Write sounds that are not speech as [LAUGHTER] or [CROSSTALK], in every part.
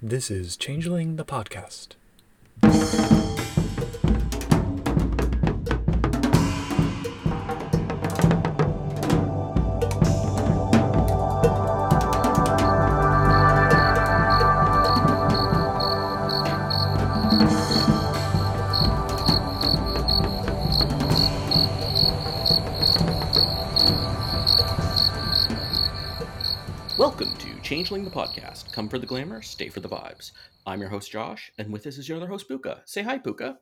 This is Changeling the Podcast. Welcome to Changeling the Podcast. Come for the glamour, stay for the vibes. I'm your host Josh, and with us is your other host Puka. Say hi, Puka.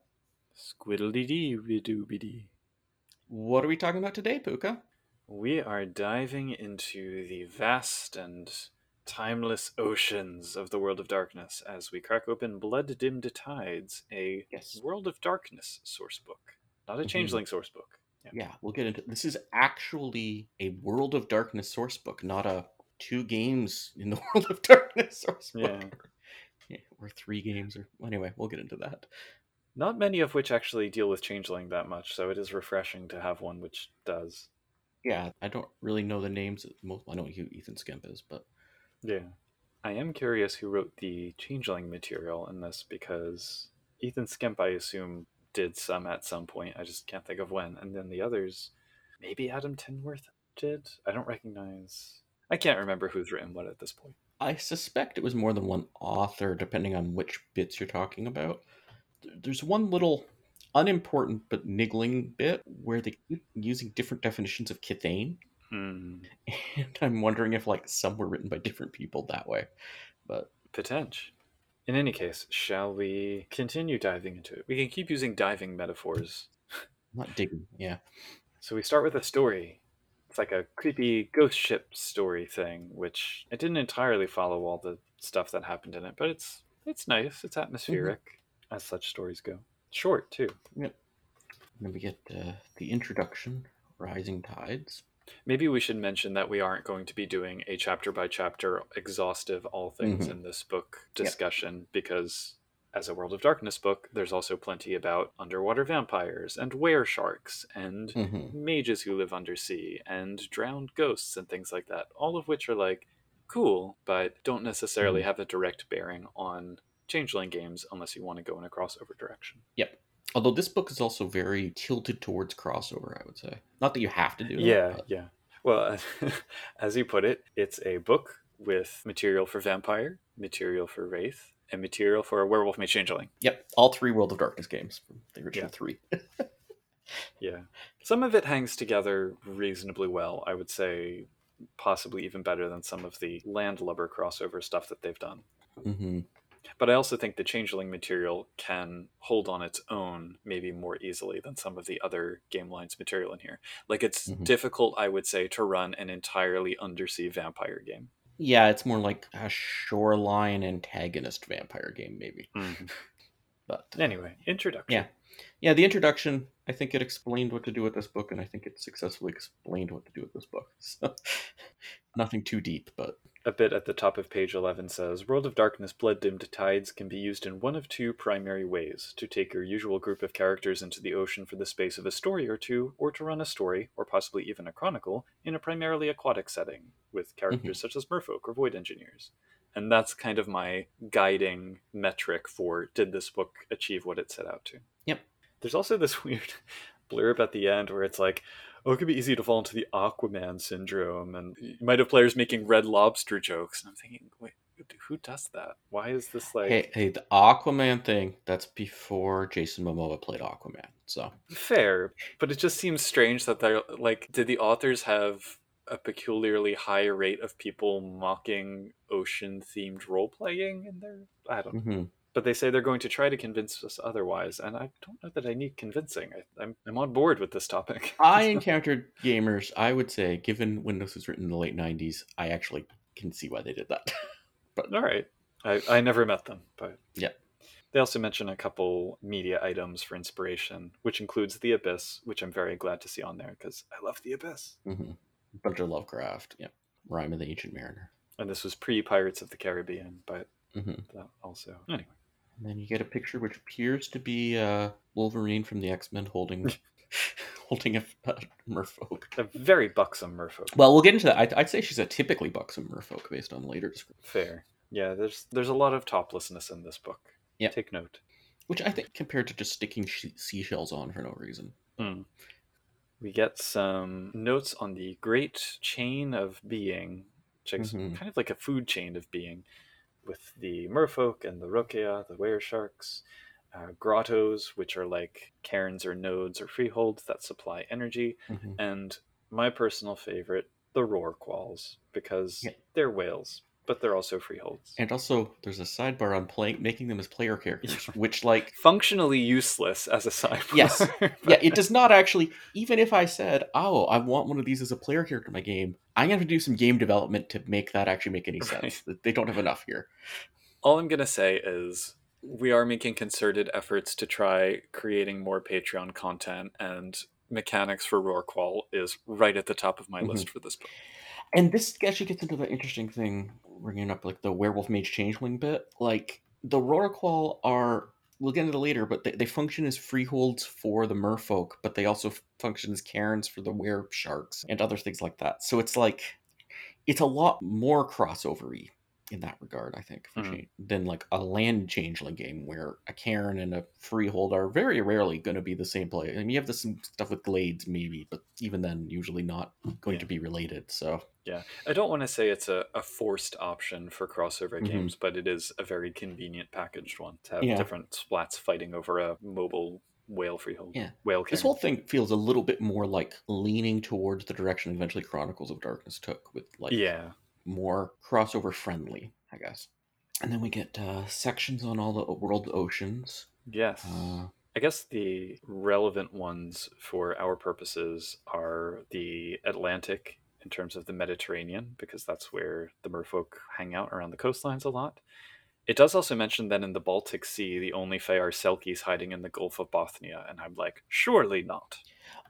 Squiddly dee doo dee. What are we talking about today, Puka? We are diving into the vast and timeless oceans of the world of darkness as we crack open Blood Dimmed Tides, a Yes. World of Darkness source book, not a Mhm. Changeling source book. Yeah, we'll get into this. Is actually a World of Darkness source book, not a two games in [LAUGHS] the World of Darkness book. Yeah. [LAUGHS] Yeah, or three games, or anyway, we'll get into that. Not many of which actually deal with Changeling that much, so it is refreshing to have one which does. Yeah, I don't really know the names. Of most I don't know who Ethan Skemp is, but Yeah. I am curious who wrote the Changeling material in this because Ethan Skemp, I assume, did some at some point. I just can't think of when. And then the others, maybe Adam Tinworth did? I don't recognize. I can't remember who's written what at this point. I suspect it was more than one author, depending on which bits you're talking about. There's one little unimportant but niggling bit where they keep using different definitions of Kithain, Hmm. [LAUGHS] and I'm wondering if like some were written by different people that way. But Potential. In any case, shall we continue diving into it? We can keep using diving metaphors. Not digging. Yeah, So we start with a story. It's like a creepy ghost ship story thing, which I didn't entirely follow all the stuff that happened in it, but it's it's nice. It's atmospheric, as such stories go. Short too. and then we get uh, the introduction, Rising Tides. Maybe we should mention that we aren't going to be doing a chapter by chapter exhaustive all things Mhm. in this book Yep. discussion because as a World of Darkness book, there's also plenty about underwater vampires and were sharks and Mhm. mages who live undersea and drowned ghosts and things like that. All of which are like cool, but don't necessarily Mhm. have a direct bearing on changeling games unless you want to go in a crossover direction. Yep. Although this book is also very tilted towards crossover, I would say. Not that you have to do Yeah, that. but- yeah. Well, [LAUGHS] as you put it, it's a book with material for vampire, material for wraith, and material for a werewolf made changeling. Yep. All three World of Darkness games, from the original Yeah. three. [LAUGHS] Yeah. Some of it hangs together reasonably well. I would say possibly even better than some of the landlubber crossover stuff that they've done. hmm But I also think the changeling material can hold on its own maybe more easily than some of the other game lines material in here. Like it's Mhm. difficult, I would say, to run an entirely undersea vampire game. Yeah, it's more like a shoreline antagonist vampire game, maybe. Mm-hmm. [LAUGHS] But Anyway, introduction. Yeah. yeah, the introduction, I think it explained what to do with this book, and I think it successfully explained what to do with this book. [LAUGHS] So, nothing too deep, but A bit at the top of page 11 says World of Darkness Blood Dimmed Tides can be used in one of two primary ways to take your usual group of characters into the ocean for the space of a story or two, or to run a story, or possibly even a chronicle, in a primarily aquatic setting, with characters mm-hmm. such as merfolk or void engineers. And that's kind of my guiding metric for did this book achieve what it set out to. There's also this [LAUGHS] weird blurb at the end where it's like, oh, it could be easy to fall into the Aquaman syndrome, and you might have players making red lobster jokes. And I'm thinking, wait, who does that? Why is this like hey, hey, the Aquaman thing, that's before Jason Momoa played Aquaman. So, fair? But it just seems strange that they're like, did the authors have a peculiarly high rate of people mocking ocean themed role playing in there? I don't know. Mm-hmm. But they say they're going to try to convince us otherwise, and I don't know that I need convincing. I, I'm, I'm on board with this topic. [LAUGHS] I encountered gamers, I would say, given this was written in the late 90s, I actually can see why they did that. [LAUGHS] but All right. I, I never met them, but Yeah. They also mention a couple media items for inspiration, which includes The Abyss, which I'm very glad to see on there because I love The Abyss. hmm Bunch of Lovecraft. Yeah. Rime of the Ancient Mariner. And this was pre Pirates of the Caribbean, but hmm that also. Anyway. And then you get a picture which appears to be uh, Wolverine from the X Men holding [LAUGHS] holding a, a merfolk. A very buxom merfolk. Well, we'll get into that. I'd, I'd say she's a typically buxom merfolk based on later description. Fair. Yeah, there's there's a lot of toplessness in this book. Yeah. Take note. Which I think compared to just sticking sh- seashells on for no reason. Hmm. We get some notes on the great chain of being, which is Mhm. kind of like a food chain of being, with the merfolk and the rokea, the were sharks, uh, grottos, which are like cairns or nodes or freeholds that supply energy, Mhm. and my personal favorite, the rorquals, because Yeah. they're whales, but they're also freeholds. And also, there's a sidebar on playing, making them as player characters, [LAUGHS] which, like, Functionally useless as a sidebar. Yes. [LAUGHS] yeah, it does not actually. Even if I said, "Oh, I want one of these as a player character in my game," I'm gonna have to do some game development to make that actually make any Right. sense. They don't have enough here. All I'm going to say is we are making concerted efforts to try creating more Patreon content, and mechanics for Rorqual is right at the top of my Mhm. list for this book. And this actually gets into the interesting thing, bringing up like the werewolf mage changeling bit. Like the Rorqual are, we'll get into it later, but they, they function as freeholds for the merfolk, but they also function as cairns for the were sharks and other things like that. So it's like, it's a lot more crossovery in that regard, I think, for Mhm. change, than like a land changeling game where a cairn and a freehold are very rarely going to be the same play. I mean, you have this stuff with glades, maybe, but even then, usually not going Yeah. to be related. So. Yeah, I don't want to say it's a, a forced option for crossover Mhm. games, but it is a very convenient packaged one to have Yeah. different splats fighting over a mobile whale freehold. Yeah. Whale This whole thing feels a little bit more like leaning towards the direction eventually Chronicles of Darkness took, with like yeah. More crossover friendly, I guess. And then we get uh, sections on all the world oceans. Yes. Uh, I guess the relevant ones for our purposes are the Atlantic in terms of the Mediterranean, because that's where the merfolk hang out around the coastlines a lot. It does also mention that in the Baltic Sea, the only Fae are Selkies hiding in the Gulf of Bothnia, and I'm like, surely not.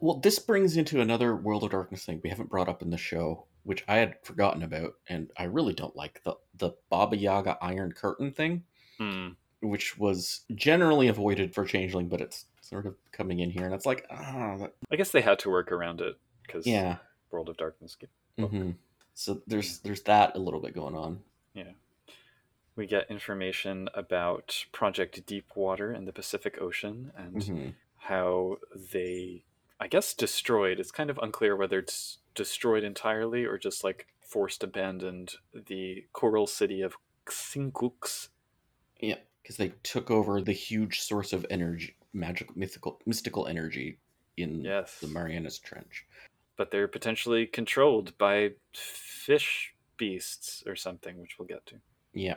well, this brings into another World of Darkness thing we haven't brought up in the show, which I had forgotten about, and I really don't like the the Baba Yaga Iron Curtain thing. Hmm. Which was generally avoided for Changeling, but it's sort of coming in here, and it's like, ah, that, I guess they had to work around it because yeah. World of Darkness. hmm So there's there's that a little bit going on. Yeah, we get information about Project Deepwater in the Pacific Ocean and Mhm. how they, I guess, destroyed. It's kind of unclear whether it's destroyed entirely or just like forced abandoned the coral city of Xinkux. Yeah, because they took over the huge source of energy, magical, mythical, mystical energy in Yes. the Marianas Trench. But they're potentially controlled by fish beasts or something, which we'll get to. Yeah,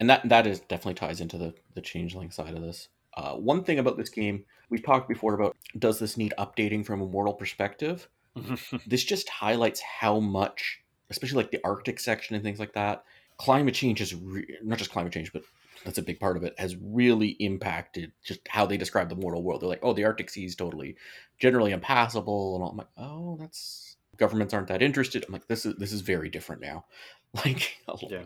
and that that is definitely ties into the the changeling side of this. Uh, one thing about this game we talked before about does this need updating from a mortal perspective? [LAUGHS] This just highlights how much, especially like the Arctic section and things like that, climate change is re- not just climate change, but that's a big part of it, has really impacted just how they describe the mortal world. They're like, oh, the Arctic Sea is totally generally impassable, and all. I'm like, oh, that's governments aren't that interested. I'm like, this is this is very different now. [LAUGHS] Like, yeah.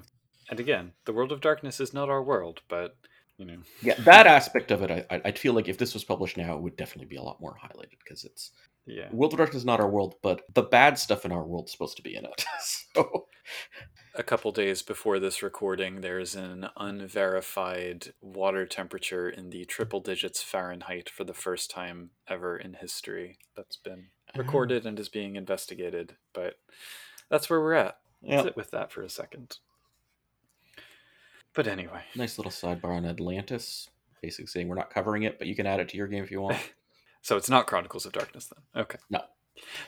And again, the world of darkness is not our world, but you know, yeah, that aspect of it, I, I- I'd feel like if this was published now, it would definitely be a lot more highlighted because it's yeah. World of Darkness is not our world, but the bad stuff in our world is supposed to be in it. [LAUGHS] so A couple days before this recording, there's an unverified water temperature in the triple digits Fahrenheit for the first time ever in history that's been recorded ah. and is being investigated. But that's where we're at. Yeah. Sit with that for a second. But anyway, Nice little sidebar on Atlantis. Basically saying we're not covering it, but you can add it to your game if you want. [LAUGHS] so it's not Chronicles of Darkness then. Okay. No.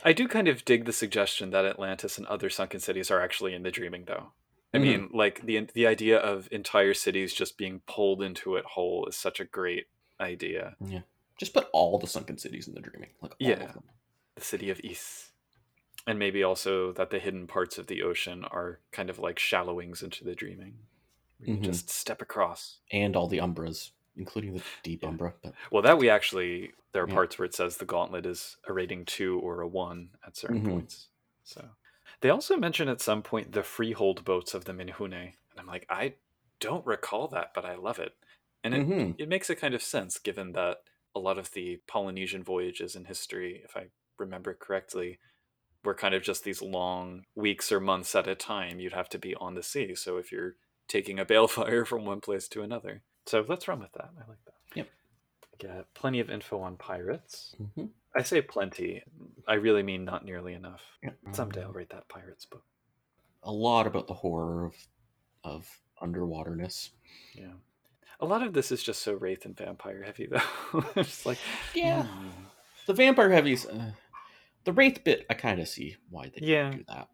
I do kind of dig the suggestion that Atlantis and other sunken cities are actually in the dreaming, though. I Mhm. mean, like the the idea of entire cities just being pulled into it whole is such a great idea. Yeah. Just put all the sunken cities in the dreaming. Like all Yeah. of them. The city of Is, and maybe also that the hidden parts of the ocean are kind of like shallowings into the dreaming. You Mhm. just step across. And all the Umbras, including the deep Yeah. Umbra. But Well, that we actually there are Yeah. parts where it says the gauntlet is a rating two or a one at certain Mhm. points. So they also mention at some point the freehold boats of the Menehune, and I'm like, I don't recall that, but I love it, and it Mhm. it makes a kind of sense given that a lot of the Polynesian voyages in history, if I remember correctly, were kind of just these long weeks or months at a time. You'd have to be on the sea. So if you're taking a [LAUGHS] balefire from one place to another. So let's run with that. I like that. Yep. Get plenty of info on pirates. hmm I say plenty. I really mean not nearly enough. Yep. Someday I'll write that pirates book. A lot about the horror of of underwaterness. Yeah. A lot of this is just so wraith and vampire heavy, [LAUGHS] though. it's like, Yeah. hmm. The vampire heavies, uh, the wraith bit, I kind of see why they Yeah. do that.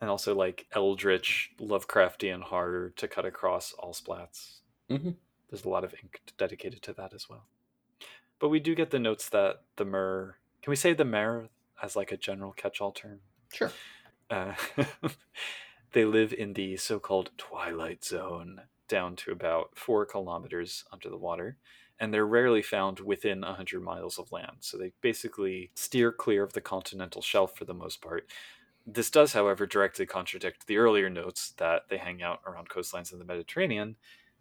and also like eldritch Lovecraftian horror to cut across all splats. Mhm. There's a lot of ink dedicated to that as well. But we do get the notes that the mer. Can we say the mer as like a general catch-all term? Sure. Uh, [LAUGHS] they live in the so-called twilight zone, down to about four kilometers under the water, and they're rarely found within a 100 miles of land. So they basically steer clear of the continental shelf for the most part. This does, however, directly contradict the earlier notes that they hang out around coastlines in the Mediterranean.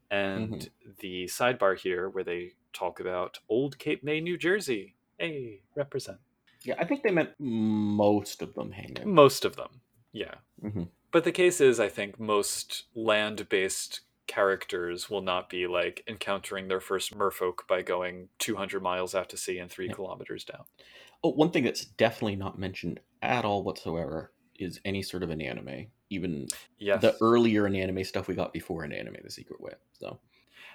And the sidebar here, where they talk about Old Cape May, New Jersey. Hey, represent. Yeah, I think they meant most of them hanging. Most of them, yeah. hmm But the case is, I think most land based characters will not be like encountering their first merfolk by going 200 miles out to sea and three Yeah. kilometers down. Oh, one thing that's definitely not mentioned at all whatsoever is any sort of Inanimae. Even Yes. the earlier Inanimae stuff we got before Inanimae, The Secret Way. So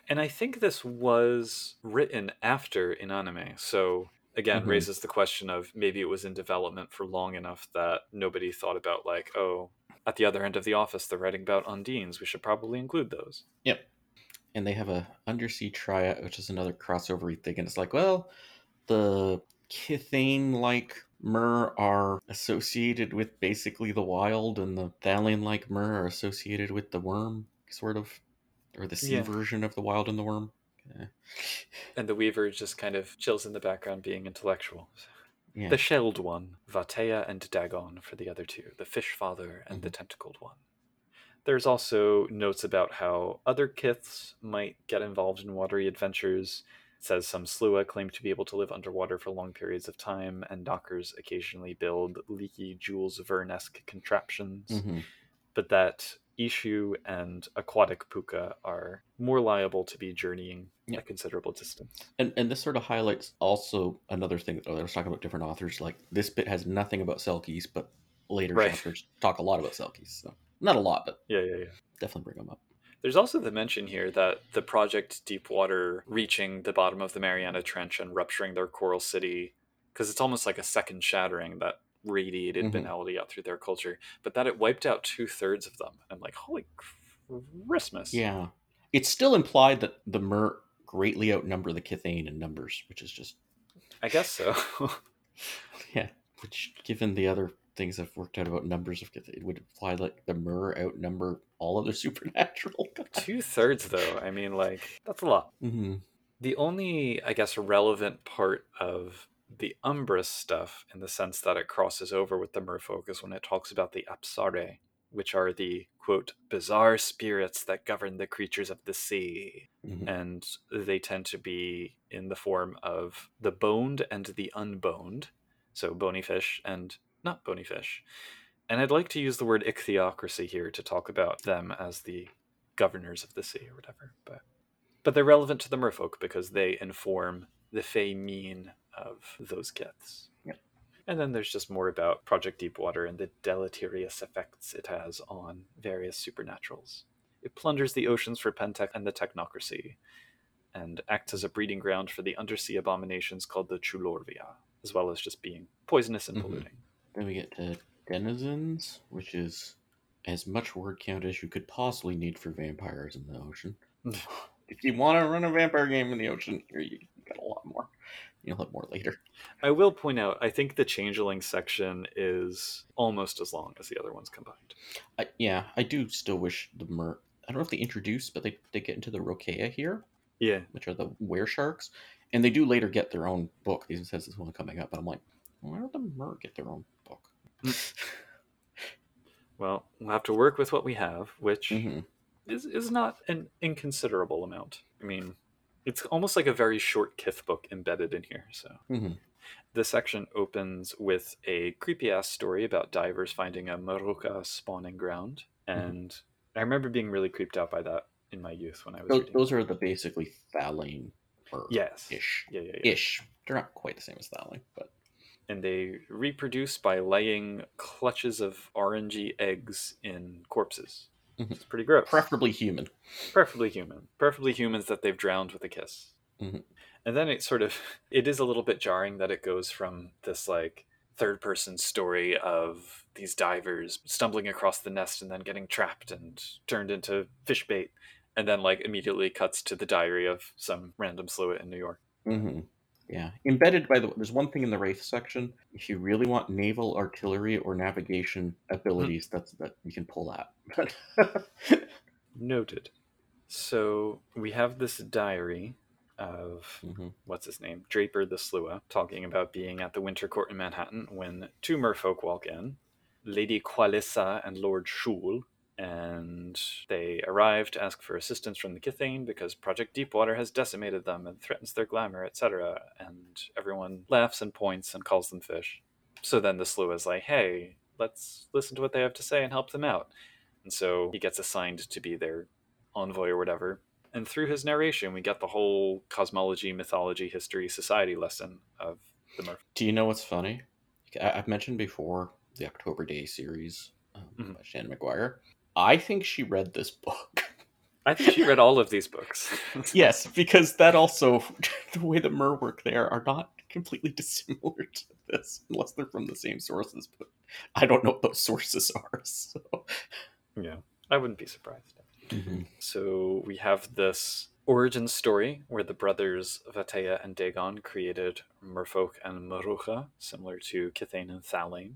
And I think this was written after Inanimae. So again, Mhm. raises the question of maybe it was in development for long enough that nobody thought about like, oh, at the other end of the office, they're writing about Undines. We should probably include those. Yep. And they have a undersea triad, which is another crossover thing. And it's like, well, the Kithain like Mer are associated with basically the wild, and the Thallain like Mer are associated with the worm, sort of. Or the sea Yeah. version of the wild and the worm. Yeah. And the Weaver just kind of chills in the background being intellectual. Yeah. The shelled one, Vatea and Dagon for the other two, the fish father and the Mm-hmm. tentacled one. There's also notes about how other kiths might get involved in watery adventures. It says some Sluagh claim to be able to live underwater for long periods of time, and nockers occasionally build leaky Jules Verne-esque contraptions. Mhm. But that Eshu and aquatic puka are more liable to be journeying Yeah. a considerable distance. And and this sort of highlights also another thing that I was talking about different authors. Like this bit has nothing about Selkies, but later Right. chapters talk a lot about Selkies. So not a lot, but Yeah, yeah, yeah. definitely bring them up. There's also the mention here that the project Deepwater reaching the bottom of the Mariana Trench and rupturing their coral city, because it's almost like a second shattering that radiated Mhm. banality out through their culture, but that it wiped out two thirds of them. I'm like, holy Christmas. Yeah, it's still implied that the Mer greatly outnumber the Kithain in numbers, which is just I guess so. [LAUGHS] yeah. Which, given the other things I've worked out about numbers of Kithain, it would imply like the Mer outnumber all other [LAUGHS] supernatural. [LAUGHS] two thirds, though. I mean, like, that's a lot. hmm The only, I guess, relevant part of the Umbral stuff, in the sense that it crosses over with the Merfolk, is when it talks about the Apsare, which are the quote bizarre spirits that govern the creatures of the sea, hmm and they tend to be in the form of the boned and the unboned, so bony fish and not bony fish. And I'd like to use the word ichthyocracy here to talk about them as the governors of the sea or whatever, but but they're relevant to the merfolk because they inform the fae mien of those kiths. Yep. And then there's just more about Project Deepwater and the deleterious effects it has on various supernaturals. It plunders the oceans for Pentex and the technocracy, and acts as a breeding ground for the undersea abominations called the Chulorvia, as well as just being poisonous and Mhm. polluting. Then we get to denizens, which is as much word count as you could possibly need for vampires in the ocean. [LAUGHS] if you want to run a vampire game in the ocean, here you got a lot more. You'll have more later. I will point out, I think the changeling section is almost as long as the other ones combined. I, yeah, I do still wish the mer. I don't know if they introduce, but they, they get into the Rokea here, Yeah, which are the were sharks, and they do later get their own book. These says this one coming up, but I'm like, why don't the mer get their own book? Well, we'll have to work with what we have, which hmm is, is not an inconsiderable amount. I mean, it's almost like a very short Kith book embedded in here. So hmm the section opens with a creepy ass story about divers finding a Maruka spawning ground, and I remember being really creeped out by that in my youth when I was Those, those are the basically Thallain or yes. ish. Yeah, yeah, yeah. Ish. They're not quite the same as Thallain, but And they reproduce by laying clutches of orangey eggs in corpses. Mhm. It's pretty gross. preferably human. preferably human preferably humans that they've drowned with a kiss Mhm. and then it sort of [LAUGHS] it is a little bit jarring that it goes from this like third person story of these divers stumbling across the nest and then getting trapped and turned into fish bait and then like immediately cuts to the diary of some random sluit in new york hmm Yeah. Embedded, by the way, there's one thing in the Wraith section. If you really want naval artillery or navigation abilities, that's that you can pull that. [LAUGHS] Noted so we have this diary of Mhm. what's his name, Draper the Sluagh, talking about being at the Winter Court in Manhattan when two merfolk walk in, Lady Qualissa and Lord Shul, and they arrive to ask for assistance from the Kithain because Project Deepwater has decimated them and threatens their glamour, etc. And everyone laughs and points and calls them fish. So then the Sluagh is like, hey, let's listen to what they have to say and help them out. And so he gets assigned to be their envoy or whatever. And through his narration, we get the whole cosmology, mythology, history, society lesson of the Murph. Do you know what's funny? I've mentioned before the October Daye series um, Mhm. by Seanan McGuire. I think she read this book. [LAUGHS] I think she read all of these books. [LAUGHS] yes, because that also [LAUGHS] the way the Mer work there are not completely dissimilar to this, unless they're from the same sources. But I don't know what those sources are. So yeah, I wouldn't be surprised. Mm-hmm. So we have this origin story where the brothers Vatea and Dagon created Merfolk and Marucha, similar to Kithain and Thallain.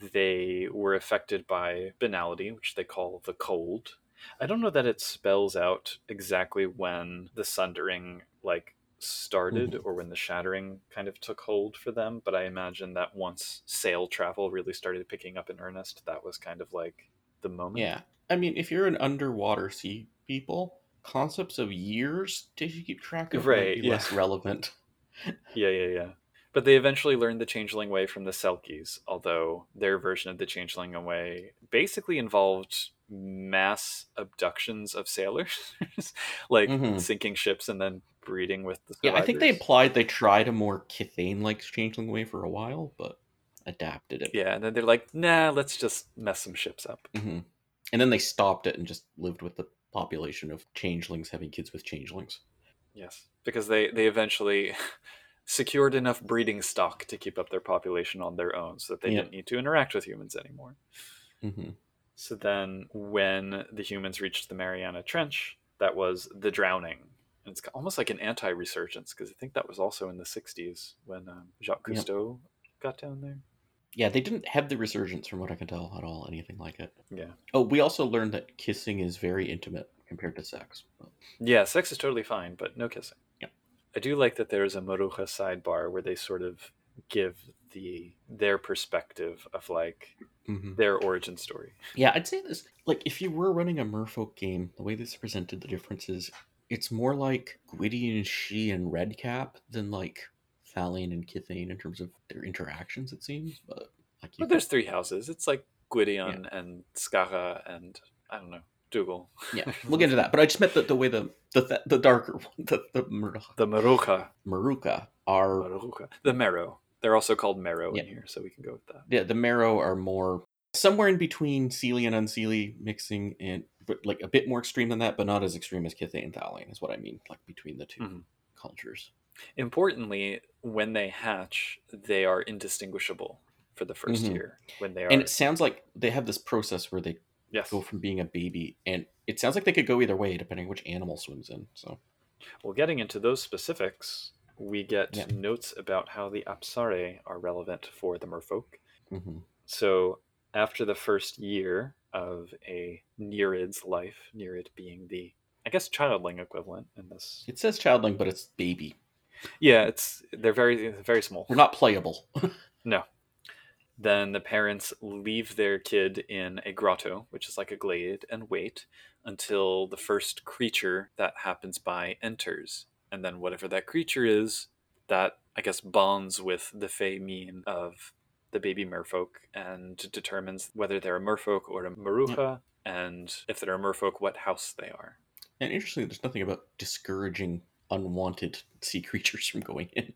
They were affected by banality, which they call the cold. I don't know that it spells out exactly when the sundering like started mm-hmm. or when the shattering kind of took hold for them, but I imagine that once sail travel really started picking up in earnest, that was kind of like the moment. yeah, I mean, if you're an underwater sea people, concepts of years to keep track of Right, yeah. less relevant. [LAUGHS] Yeah, yeah, yeah. But they eventually learned the Changeling Way from the Selkies, although their version of the Changeling Way basically involved mass abductions of sailors, [LAUGHS] like Mhm. sinking ships and then breeding with the Yeah, I think they survivors. implied they tried a more Kithain-like changeling way for a while, but adapted it. Yeah, and then they're like, nah, let's just mess some ships up. hmm And then they stopped it and just lived with the population of changelings having kids with changelings. Yes, because they they eventually [LAUGHS] secured enough breeding stock to keep up their population on their own, so that they Yeah. didn't need to interact with humans anymore. hmm So then, when the humans reached the Mariana Trench, that was the drowning. And it's almost like an anti resurgence, because I think that was also in the 60s when um, Jacques. Cousteau got down there. Yeah, they didn't have the resurgence, from what I can tell, at all. Anything like it. Yeah. Oh, we also learned that kissing is very intimate compared to sex. But- Yeah, sex is totally fine, but no kissing. Yep. I do like that there's a Maruja sidebar where they sort of give the their perspective of like Mhm. their origin story. Yeah, I'd say this. Like, if you were running a Merfolk game, the way this presented the differences, it's more like Gwydion and She and Redcap than like Thallain and Kithain in terms of their interactions. It seems, but like you But there's three houses. It's like Gwydion and Skara and I don't know, Dougal. yeah, [LAUGHS] we'll get into that. But I just meant that the way the the the darker one, [LAUGHS] the the Mur- The Maruja. Maruka are Maruja. The Marrow. They're also called Marrow Yeah. in here, so we can go with that. yeah the marrow are more somewhere in between Seelie and Unseelie mixing and but like a bit more extreme than that, but not as extreme as Kithain and Thallain is what I mean. Like between the 2 Mhm. cultures. Importantly, when they hatch, they are indistinguishable for the 1st Mhm. year. When they are And it sounds like they have this process where they yes, go from being a baby, and it sounds like they could go either way depending on which animal swims in. So well, getting into those specifics, we get Yeah. notes about how the Apsare are relevant for the Merfolk. mhm. So after the first year of a Nereid's life, Nereid being the I guess childling equivalent in this. it says childling, but it's baby. Yeah, it's they're very very small. We're not playable. [LAUGHS] No. Then the parents leave their kid in a grotto, which is like a glade, and wait until the first creature that happens by enters. And then whatever that creature is, that I guess bonds with the fae mien of the baby merfolk and determines whether they're a merfolk or a marucha. and if they're a merfolk, what house they are. And interestingly, there's nothing about discouraging unwanted sea creatures from going in.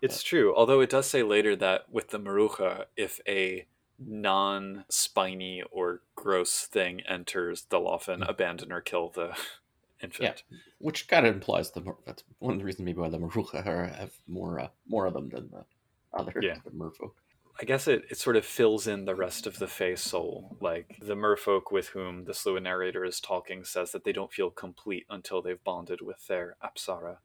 It's true, although it does say later that with the Marucha, if a non spiny or gross thing enters, they'll often Mm. abandon or kill the [LAUGHS] infant. Yeah, Which kind of implies the that's one of the reasons maybe why the Marucha are, [LAUGHS] have more uh, more of them than the other Yeah. the merfolk. I guess it, it sort of fills in the rest of the Fae soul. Like the merfolk with whom the Sluagh narrator is talking says that they don't feel complete until they've bonded with their Apsara.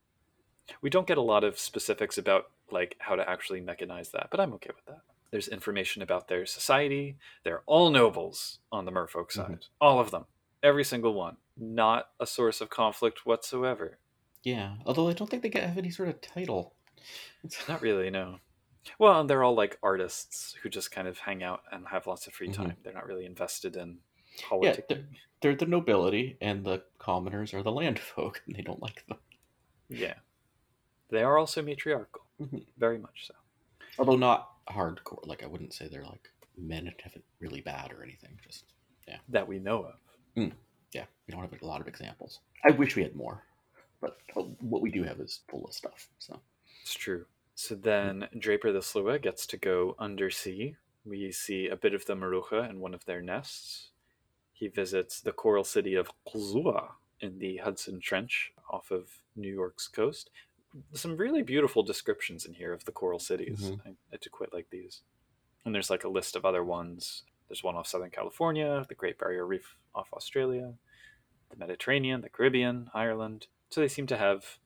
We don't get a lot of specifics about like how to actually mechanize that, but I'm okay with that. There's information about their society. They're all nobles on the merfolk side. All of them. Every single one. Not a source of conflict whatsoever. Yeah, although I don't think they get have any sort of title. Not really, no. Well, and they're all like artists who just kind of hang out and have lots of free Mhm. time. They're not really invested in Yeah, politics. they're, they're the nobility, and the commoners are the land folk, [LAUGHS] and they don't like them. Yeah. They are also matriarchal. Mhm. Very much so. Although not hardcore. Like I wouldn't say they're like men have it really bad or anything. Just yeah, That we know of. yeah, we don't have a lot of examples. I wish we had more, but uh, what we do have is full of stuff. So It's true. So then Draper the Sluagh gets to go undersea. We see a bit of the Marucha in one of their nests. He visits the coral city of Kuzua in the Hudson Trench off of New York's coast. Some really beautiful descriptions in here of the coral cities. Mhm. I, I do quite like these. And there's like a list of other ones. There's one off Southern California, the Great Barrier Reef off Australia, the Mediterranean, the Caribbean, Ireland. So they seem to have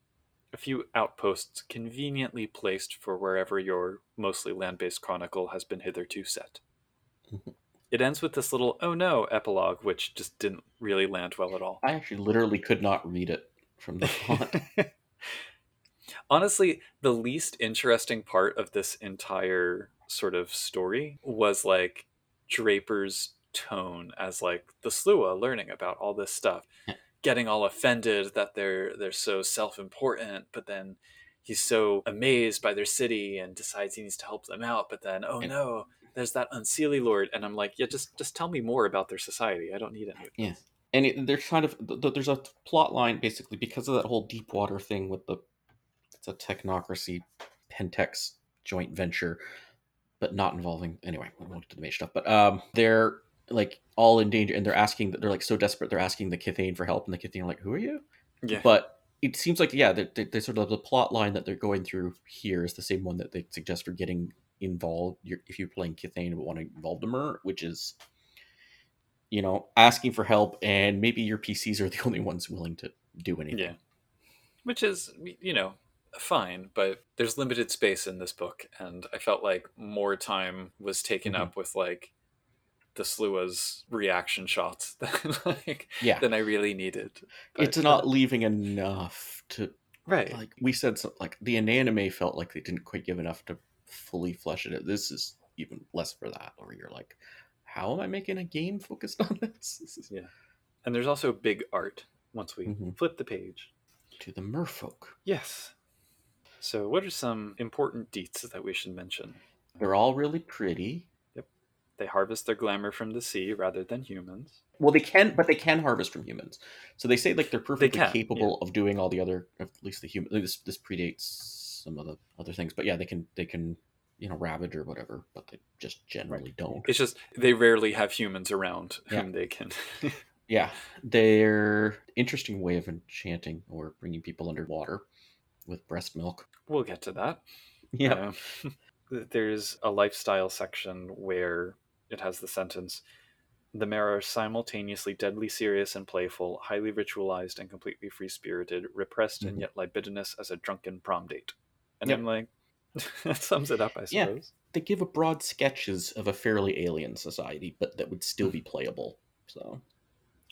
a few outposts conveniently placed for wherever your mostly land based chronicle has been hitherto set. Mhm. It ends with this little oh no epilogue, which just didn't really land well at all. I actually literally could not read it from the font. [LAUGHS] Honestly, the least interesting part of this entire sort of story was like Draper's tone as like the Sluagh learning about all this stuff, getting all offended that they're they're so self-important, but then he's so amazed by their city and decides he needs to help them out, but then oh no, there's that unseelie lord and I'm like, yeah, just just tell me more about their society. I don't need any of Yeah. and it, there's kind of th- th- there's a plot line basically because of that whole deep water thing with the it's a technocracy pentex joint venture but not involving anyway we won't get to the main stuff but um they're like all in danger and they're asking they're like so desperate they're asking the Kithain for help and the Kithain are like who are you Yeah. but it seems like yeah they, they, sort of the plot line that they're going through here is the same one that they suggest for getting involved you're, if you're playing Kithain but want to involve the which is you know asking for help and maybe your PCs are the [LAUGHS] only ones willing to do anything Yeah. Which is, you know, fine, but there's limited space in this book, and I felt like more time was taken Mhm. up with like the Sluagh's reaction shots [LAUGHS] than like yeah than I really needed. But, it's not leaving enough to right. like we said so, like the Inanimae felt like they didn't quite give enough to fully flesh it out this is even less for that where you're like how am i making a game focused on [LAUGHS] this, This is- Yeah. And there's also big art once we Mhm. flip the page. to the merfolk Yes. So, what are some important deets that we should mention? they're all really pretty Yep. They harvest their glamour from the sea rather than humans. well they can but they can harvest from humans so they say like they're perfectly can, capable of doing all the other at least the human this this predates some of the other things but yeah they can they can you know ravage or whatever but they just generally don't It's just they rarely have humans around Yeah. whom they can. [LAUGHS] Yeah, they're interesting way of enchanting or bringing people underwater with breast milk. we'll get to that. Yeah, [LAUGHS] Um, there's a lifestyle section where it has the sentence The Mare are simultaneously deadly serious and playful, highly ritualized and completely free spirited, repressed and Mhm. yet libidinous as a drunken prom date. And Yep. I'm like, [LAUGHS] that sums it up, I suppose. Yeah. suppose. they give a broad sketches of a fairly alien society, but that would still be playable. So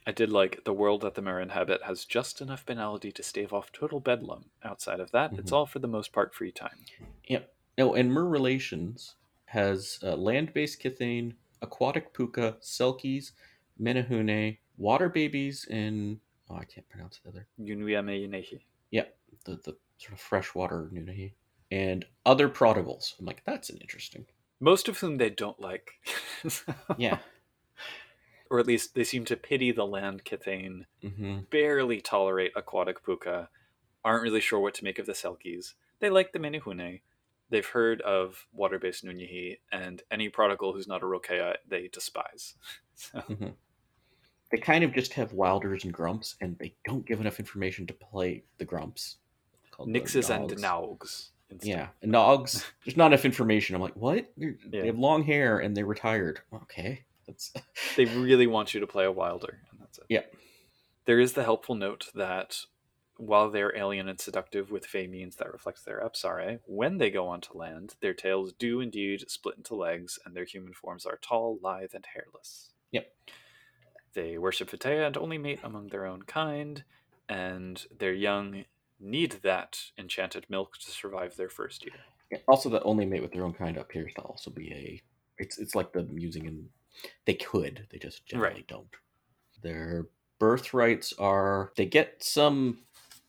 I did like the world that the Mare inhabit has just enough banality to stave off total bedlam. Outside of that, it's Mhm. all for the most part free time. Yep. No, and Mer Relations has uh, land-based Kithain, aquatic puka, selkies, Menehune, water babies, and oh, I can't pronounce the other. Yunuyame Yunehi. The the sort of freshwater Nunnehi and other prodigals. I'm like, that's an interesting. Most of whom they don't like. [LAUGHS] Yeah. Or at least they seem to pity the land Kithain, hmm barely tolerate aquatic puka, aren't really sure what to make of the Selkies. They like the Menehune. They've heard of water-based Nunnehi, and any prodigal who's not a Rokea, they despise. [LAUGHS] So, They kind of just have Wilders and Grumps, and they don't give enough information to play the Grumps. Called the Nixes and Nogs. Naugs. instead. Yeah, and Nogs. There's not enough information. I'm like, what? Yeah. They have long hair and they're retired. Okay, [LAUGHS] They really want you to play a Wilder, and that's it. Yeah. There is the helpful note that while they're alien and seductive with fey means that reflects their apsare, when they go onto land, their tails do indeed split into legs, and their human forms are tall, lithe, and hairless. Yep. They worship Vitea and only mate among their own kind, and their young need that enchanted milk to survive their first year. Yeah, also the only mate with their own kind appears to also be a. It's it's like the using in. They could. They just generally Right. don't. Their birthrights are they get some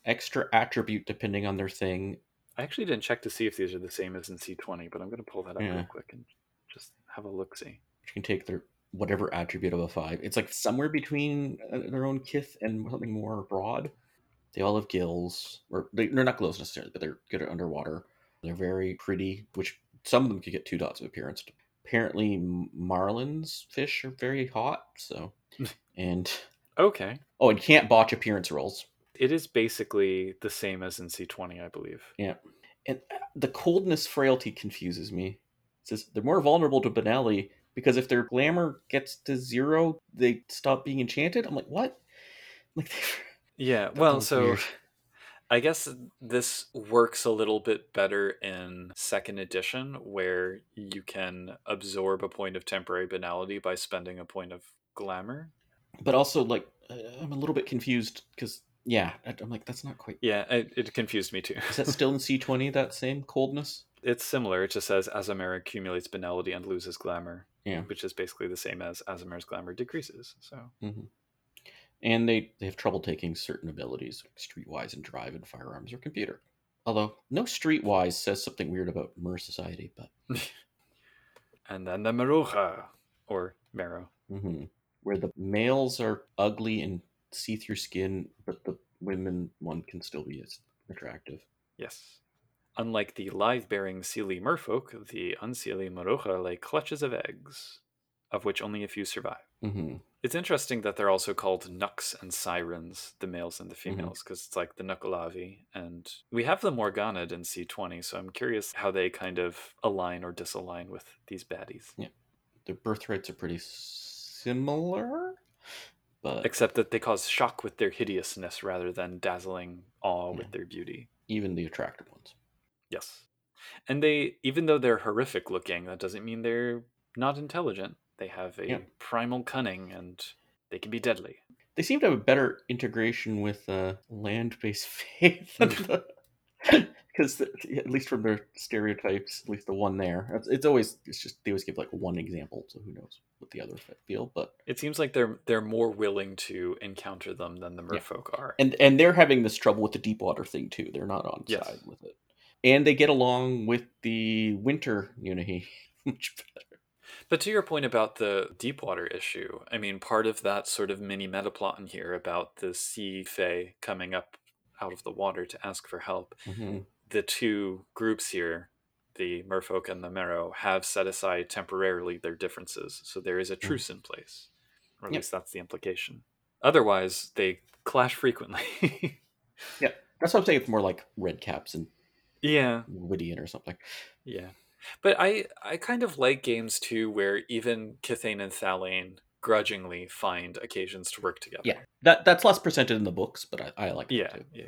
extra attribute depending on their thing. I actually didn't check to see if these are the same as in C20, but I'm going to pull that up Yeah. real quick and just have a look see. Which can take their whatever attribute of a five. It's like somewhere between uh, their own kith and something more broad. They all have gills, or they, they're not gills necessarily, but they're good at underwater. They're very pretty, which some of them could get two dots of appearance. Apparently, marlins fish are very hot. So, [LAUGHS] and Okay. oh, and can't botch appearance rolls. It is basically the same as in C20, I believe. Yeah. And uh, the coldness frailty confuses me. It says they're more vulnerable to banality because if their glamour gets to zero, they stop being enchanted. I'm like, what? Like, [LAUGHS] Yeah, well, so weird. I guess this works a little bit better in second edition, where you can absorb a point of temporary banality by spending a point of glamour. but also like I'm a little bit confused because yeah, I'm like that's not quite. Yeah, it, it confused me too. Is that still in [LAUGHS] C20? That same coldness? it's similar. It just says Azamir accumulates banality and loses glamour, Yeah. which is basically the same as Azamir's glamour decreases. So hmm And they they have trouble taking certain abilities like streetwise and drive and firearms or computer. Although no streetwise says something weird about Mer Society, but [LAUGHS] and then the Maruja or Marrow. hmm where the males are ugly and see through skin, but the women one can still be as attractive. Yes. Unlike the live bearing Seelie merfolk, the unseelie Maruja lay clutches of eggs, of which only a few survive. hmm It's interesting that they're also called Nux and Sirens, the males and the mm-hmm. females, because it's like the Nuckelavee. And we have the Morganid in C20, so I'm curious how they kind of align or disalign with these baddies. Yeah. Their birthrights are pretty similar, but Except that they cause shock with their hideousness rather than dazzling awe Yeah. with their beauty. even the attractive ones. Yes. And they, even though they're horrific looking, that doesn't mean they're not intelligent. They have a Yeah. primal cunning and they can be deadly. They seem to have a better integration with uh, land-based [LAUGHS] faith because [LAUGHS] at least from their stereotypes, at least the one there, it's, always it's just they always give like one example, so who knows what the other fe- feel. But It seems like they're they're more willing to encounter them than the Yeah. merfolk are. and and they're having this trouble with the deep water thing too. They're not on Yes. side with it, and they get along with the winter better. [LAUGHS] But to your point about the deep water issue, I mean, part of that sort of mini meta plot in here about the sea fae coming up out of the water to ask for help, Mhm. the two groups here, the merfolk and the marrow, have set aside temporarily their differences. So there is a truce in place. Or at Yep. least that's the implication. Otherwise, they clash frequently. [LAUGHS] Yeah, that's what I'm saying. It's more like red caps and yeah. Gwydion or something. Yeah. But I I kind of like games too where even Kithain and Thallain grudgingly find occasions to work together. Yeah, that that's less presented in the books, but I, I like Yeah, too. yeah.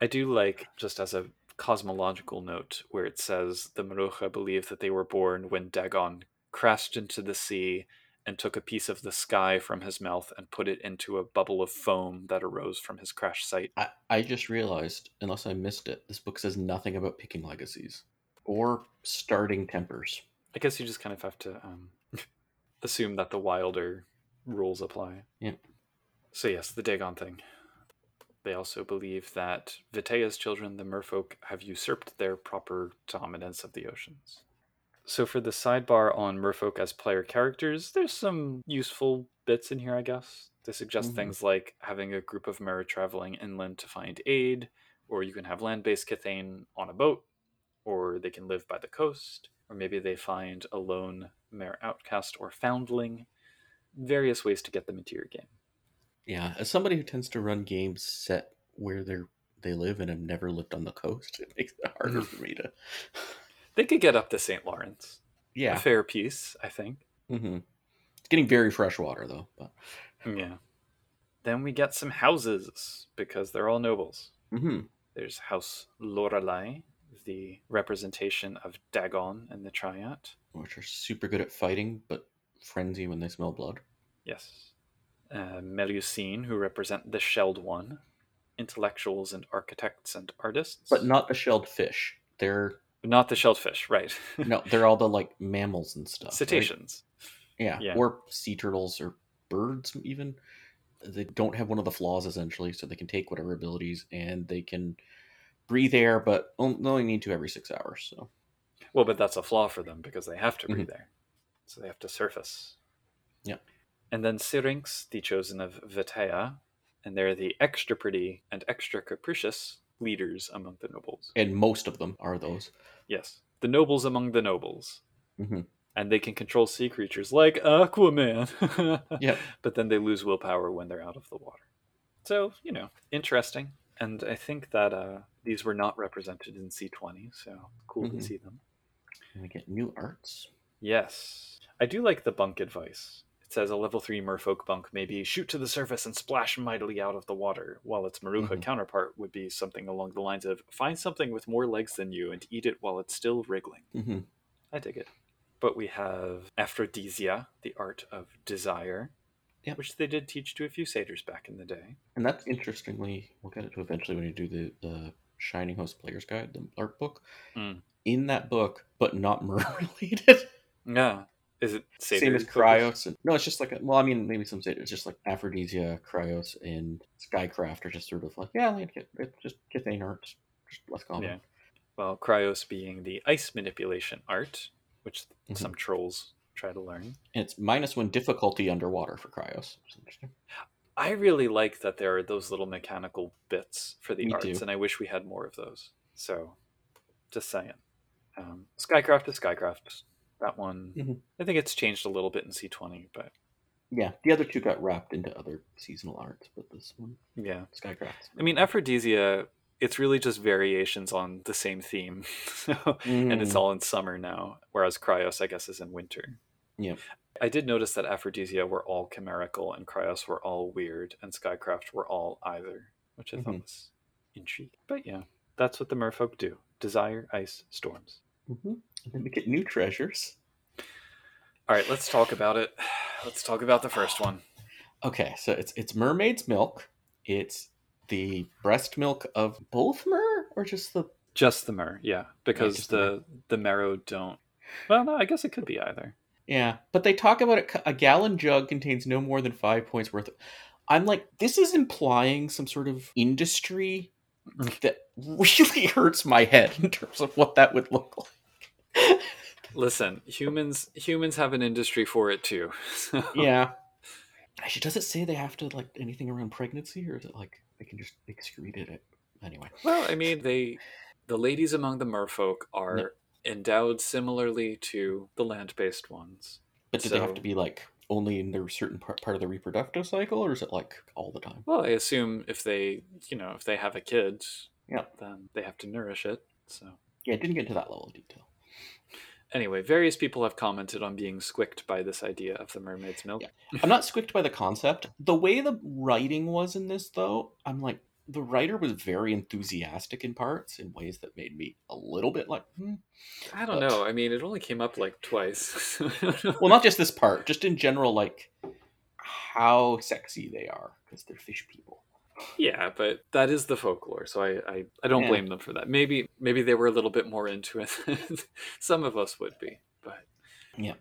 I do like just as a cosmological note where it says the Maruja believe that they were born when Dagon crashed into the sea and took a piece of the sky from his mouth and put it into a bubble of foam that arose from his crash site. I, I just realized, unless I missed it, this book says nothing about picking legacies or starting tempers. I guess you just kind of have to um, [LAUGHS] assume that the wilder rules apply. Yeah. So yes, the Dagon thing. They also believe that Vitea's children, the merfolk, have usurped their proper dominance of the oceans. So for the sidebar on merfolk as player characters, there's some useful bits in here, I guess. They suggest Mhm. things like having a group of mer traveling inland to find aid, or you can have land-based Kithain on a boat, or they can live by the coast, or maybe they find a lone mer outcast or foundling. Various ways to get them into your game. Yeah, as somebody who tends to run games set where they're they live and have never lived on the coast, [LAUGHS] it makes it harder Mhm. for me to. [LAUGHS] They could get up to St. Lawrence. A Yeah, fair piece, I think. hmm it's getting very fresh water though. But Yeah. Then we get some houses because they're all nobles. hmm There's House Lorelei, the representation of Dagon and the Triad. which are super good at fighting, but frenzy when they smell blood. Yes. Uh, Melusine, who represent the Shelled One, intellectuals and architects and artists. But not the shelled fish. They're Not the shelled fish, right? [LAUGHS] no, they're all the like mammals and stuff. right? Cetaceans. Yeah. Yeah. or sea turtles or birds even. They don't have one of the flaws essentially, so they can take whatever abilities and they can breathe air, but on- only need to every six hours. So Well, but that's a flaw for them because they have to breathe Mhm. air. So they have to surface. Yeah. And then Syrinx, the chosen of Vitea, and they're the extra pretty and extra capricious leaders among the nobles. and most of them are those. Yes, the nobles among the nobles. Mhm. And they can control sea creatures like Aquaman. [LAUGHS] yeah. But then they lose willpower when they're out of the water. So, you know, interesting. And I think that uh, these were not represented in C20, so cool Mhm. to see them. And we get new arts. Yes. I do like the bunk advice. It says a level 3 merfolk bunk may be shoot to the surface and splash mightily out of the water, while its Murdhuacha Mhm. counterpart would be something along the lines of find something with more legs than you and eat it while it's still wriggling. hmm I dig it. But we have Aphrodisia, the art of desire, Yep. which they did teach to a few satyrs back in the day. And that's interestingly, we'll get it to eventually when you do the, the Shining Host Player's Guide, the art book. Mm. In that book, but not mer [LAUGHS] related. Yeah. Is it satyr Same as? Cryos. And, no, it's just like, a, well, I mean, maybe some say it's just like Aphrodisia, Cryos, and Skycraft are just sort of like, yeah, like, it- it's just Kithain arts. Just less common. Yeah. Well, Cryos being the ice manipulation art, which Mhm. some trolls try to learn. And it's minus one difficulty underwater for Cryos. I really like that there are those little mechanical bits for the Me arts, too. and I wish we had more of those. So, just saying. Um, Skycraft is Skycraft. That one, Mhm. I think it's changed a little bit in C20, but Yeah, the other two got wrapped into other seasonal arts, but this one, yeah. Skycraft. I mean, Aphrodisia, it's really just variations on the same theme. [LAUGHS] so, And it's Mm. all in summer now, whereas Cryos, I guess, is in winter. Yep. I did notice that Aphrodisia were all chimerical and Cryos were all weird and Skycraft were all either, which I thought Mhm. was intriguing. But yeah, that's what the merfolk do desire, ice, storms. hmm And then we get new treasures. All right, let's talk about it. [SIGHS] Let's talk about the first one. Okay, so it's it's mermaid's milk. It's the breast milk of both mer, or just the Just the mer, yeah, because just the the the marrow don't. Well, no, I guess it could be either. Yeah. But they talk about it. A gallon jug contains no more than five points worth. Of, I'm like, this is implying some sort of industry mm. that [LAUGHS] really hurts my head in terms of what that would look like. Listen, humans humans have an industry for it too. So- yeah. [LAUGHS] Actually, does it say they have to like anything around pregnancy, or is it like they can just excrete it? Anyway. Well, I mean, they the ladies among the merfolk are. Endowed similarly to the land-based ones. But do they have to be like only in their certain part, part of the reproductive cycle, or is it like all the time? Well, I assume if they, you know, if they have a kid, Yeah. then they have to nourish it. So Yeah, it didn't get into that level of detail. anyway, various people have commented on being squicked by this idea of the mermaid's milk. Yeah. I'm not squicked by the concept. The way the writing was in this, though, I'm like, the writer was very enthusiastic in parts in ways that made me a little bit like, hmm. I don't But- know. I mean, it only came up like twice. [LAUGHS] well, not just this part, just in general, like how sexy they are because they're fish people. yeah, but that is the folklore, so I, I, I don't Yeah. blame them for that. Maybe maybe they were a little bit more into it. [LAUGHS] Some of us would be, but Yeah.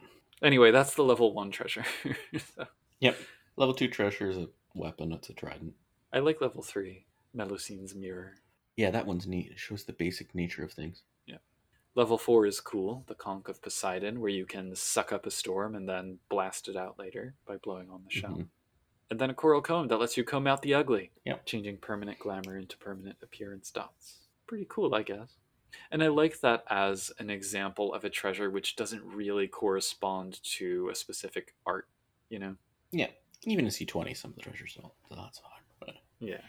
Anyway, that's the level one treasure. [LAUGHS] So, Yep. Level two treasure is a weapon. It's a trident. I like level three, Melusine's mirror. Yeah, that one's neat. It shows the basic nature of things. Yeah. Level four is cool, the Conch of Poseidon, where you can suck up a storm and then blast it out later by blowing on the shell. Mhm. And then a coral comb that lets you comb out the ugly, Yep. changing permanent glamour into permanent appearance dots. Pretty cool, I guess. And I like that as an example of a treasure which doesn't really correspond to a specific art, you know? Yeah. Even a C20, some of the treasures don't, so that's fine. But Yeah.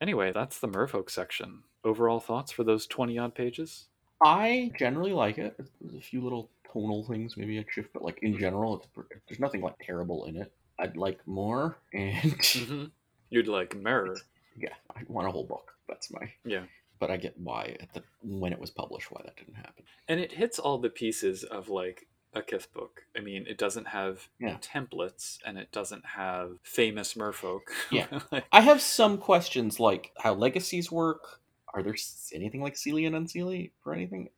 Anyway, that's the merfolk section. Overall thoughts for those 20 odd pages? I generally like it. There's a few little tonal things maybe a shift, but like in general, it's, there's nothing like terrible in it. I'd like more, [LAUGHS] and Mm-hmm. You'd like mirror. yeah, I want a whole book. That's my. Yeah. But I get why at the when it was published why that didn't happen. And it hits all the pieces of like a Kith book. I mean, it doesn't have Yeah. templates and it doesn't have famous merfolk. Yeah. [LAUGHS] Like, I have some questions like how legacies work. Are there anything like Seelie and Unseelie for anything?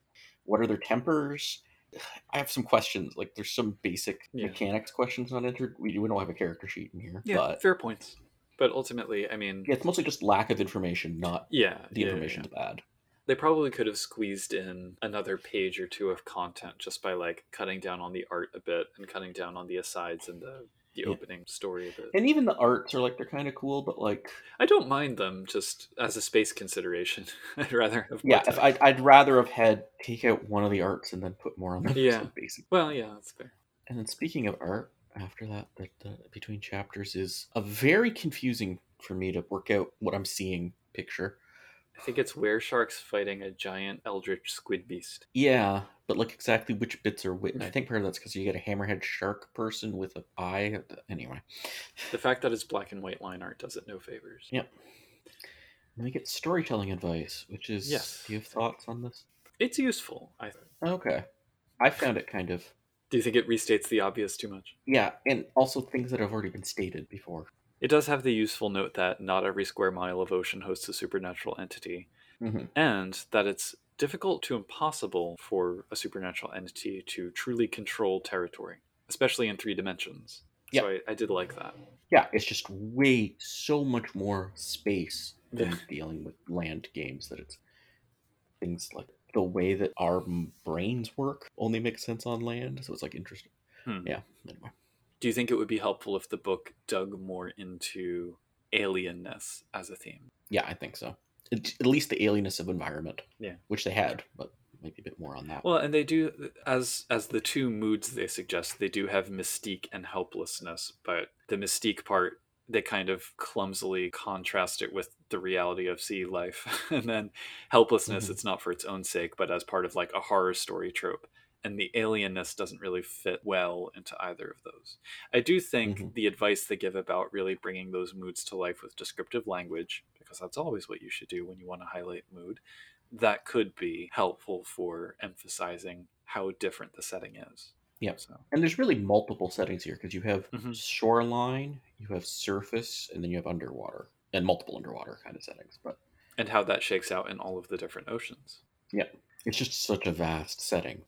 What are their tempers? [SIGHS] I have some questions. Like there's some basic Yeah. mechanics questions not entered. We, we don't have a character sheet in here, yeah, but fair points. But ultimately, I mean, yeah, it's mostly just lack of information, not yeah, the yeah, information's yeah. bad. They probably could have squeezed in another page or two of content just by like cutting down on the art a bit and cutting down on the asides and the the Yeah. opening story a bit. And even the arts are like they're kind of cool, but like I don't mind them just as a space consideration. [LAUGHS] I'd rather have yeah, if. I'd, I'd rather have had take out one of the arts and then put more on them. Yeah. so basic. Well, yeah, that's fair. And then speaking of art, after that, the, the between chapters is a very confusing for me to work out what I'm seeing picture. I think it's where sharks fighting a giant eldritch squid beast. Yeah, but like exactly which bits are which. I mm. think part of that's because you get a hammerhead shark person with an eye. Uh, anyway, The fact that it's black and white line art does it no favors. Yep. then we get storytelling advice, which is Yes. Do you have thoughts on this? It's useful. I think. Okay, I found it kind of Do you think it restates the obvious too much? yeah, and also things that have already been stated before. It does have the useful note that not every square mile of ocean hosts a supernatural entity, Mhm. and that it's difficult to impossible for a supernatural entity to truly control territory, especially in three dimensions. Yeah. So I, I did like that. Yeah, it's just way so much more space than dealing with land games that it's things like the way that our brains work only makes sense on land. So it's like interesting. Hmm. Yeah. Anyway. Do you think it would be helpful if the book dug more into alienness as a theme? Yeah, I think so. It, at least the alienness of environment. Yeah. Which they had, but maybe a bit more on that. Well, and they do as as the two moods they suggest, they do have mystique and helplessness, but the mystique part they kind of clumsily contrast it with the reality of sea life. [LAUGHS] and then helplessness, Mhm. it's not for its own sake, but as part of like a horror story trope. And the alienness doesn't really fit well into either of those. I do think Mhm. the advice they give about really bringing those moods to life with descriptive language, because that's always what you should do when you want to highlight mood, that could be helpful for emphasizing how different the setting is. Yep. So and there's really multiple settings here because you have Mhm. shoreline, you have surface, and then you have underwater. And multiple underwater kind of settings. But and how that shakes out in all of the different oceans. Yeah. It's just such a vast setting.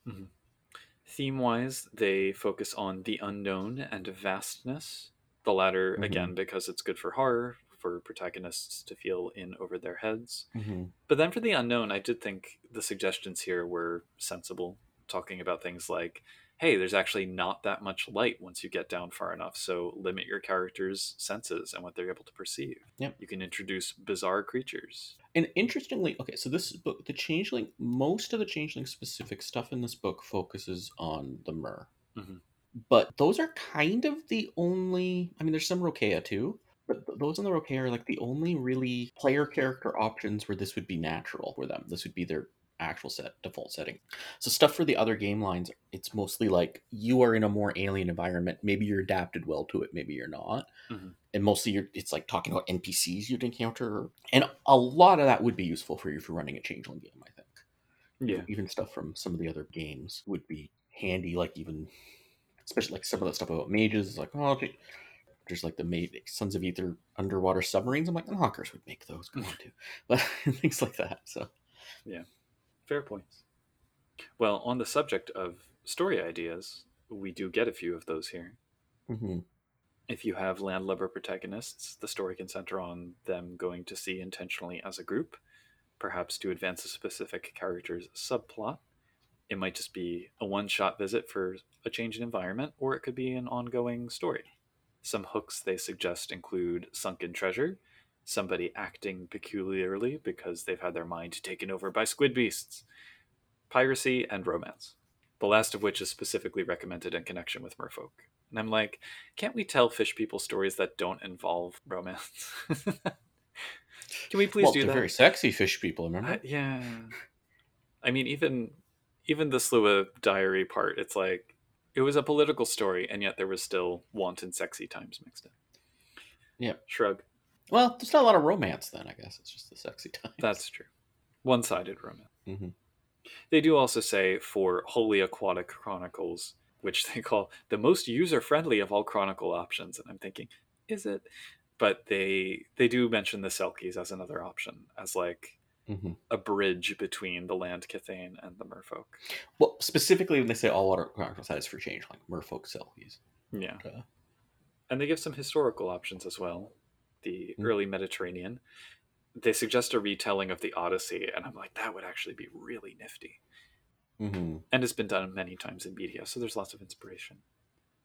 Theme wise, they focus on the unknown and vastness. The latter, Mhm. again, because it's good for horror, for protagonists to feel in over their heads. Mm-hmm. But then for the unknown, I did think the suggestions here were sensible, talking about things like, hey, there's actually not that much light once you get down far enough, so limit your character's senses and what they're able to perceive. Yep. You can introduce bizarre creatures. And interestingly, okay, so this book, the Changeling, most of the Changeling specific stuff in this book focuses on the Mer. Mhm. But those are kind of the only, I mean, there's some Rokea too, but those in the Rokea are like the only really player character options where this would be natural for them. This would be their actual set default setting. So stuff for the other game lines, it's mostly like you are in a more alien environment. Maybe you're adapted well to it, maybe you're not. Mhm. And mostly you're it's like talking about NPCs you'd encounter. And a lot of that would be useful for you for running a changeling game, I think. Yeah. Even stuff from some of the other games would be handy, like even especially like some of that stuff about mages, is like, oh okay. There's like the Sons of Ether underwater submarines. I'm like, the nockers would make those. Come on, [LAUGHS] too, but [LAUGHS] things like that. So yeah, Fair points. Well, on the subject of story ideas, we do get a few of those here. mhm. If you have landlubber protagonists, the story can center on them going to sea intentionally as a group, perhaps to advance a specific character's subplot. It might just be a one shot visit for a change in environment, or it could be an ongoing story. Some hooks they suggest include sunken treasure, somebody acting peculiarly because they've had their mind taken over by squid beasts, piracy, and romance. The last of which is specifically recommended in connection with merfolk. And I'm like, can't we tell fish people stories that don't involve romance? [LAUGHS] Can we please well, do that? very sexy fish people, remember? I, yeah. I mean, even even the Sluagh diary part, it's like it was a political story, and yet there was still wanton, sexy times mixed in. Yeah. Shrug. Well, there's not a lot of romance then, I guess. It's just the sexy time. That's true. One sided romance. Mhm. They do also say for Wholly Aquatic Chronicles, which they call the most user friendly of all chronicle options. And I'm thinking, is it? But they they do mention the Selkies as another option, as like Mhm. a bridge between the land Kithain and the Merfolk. Well, specifically when they say all water chronicle size for change, like merfolk selkies. Yeah. Okay. And they give some historical options as well. The Mm. early Mediterranean. They suggest a retelling of the Odyssey, and I'm like, that would actually be really nifty. Mm-hmm. And it's been done many times in media, so there's lots of inspiration.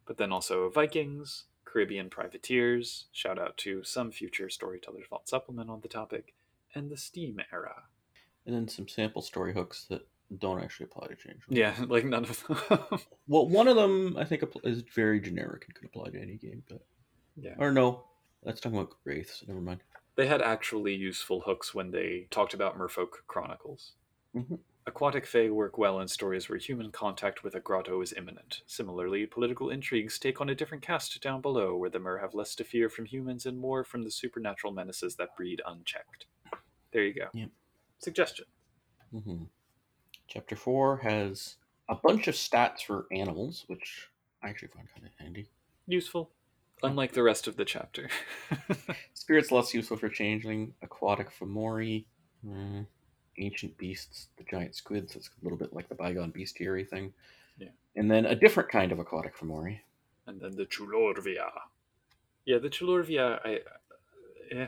But then also Vikings, Caribbean privateers, shout out to some future Storytellers Vault supplement on the topic, and the Steam era. And then some sample story hooks that don't actually apply to change. Yeah, [LAUGHS] like none of them. [LAUGHS] Well, one of them I think is very generic and could apply to any game, but yeah. or no, that's talking about wraiths. Never mind. They had actually useful hooks when they talked about Merfolk Chronicles. Mhm. Aquatic Fae work well in stories where human contact with a grotto is imminent. Similarly, political intrigues take on a different cast down below, where the Mer have less to fear from humans and more from the supernatural menaces that breed unchecked. There you go. Yep. Suggestion. Mm-hmm. Chapter four has a bunch of stats for animals, which I actually find kind of handy. Useful. Unlike the rest of the chapter. [LAUGHS] Spirits less useful for changeling. Aquatic Fomori. Mm, ancient beasts, the giant squids. It's a little bit like the bygone bestiary thing. Yeah. And then a different kind of aquatic Fomori. and then the Chulorvia. Yeah, the Chulorvia. I, eh,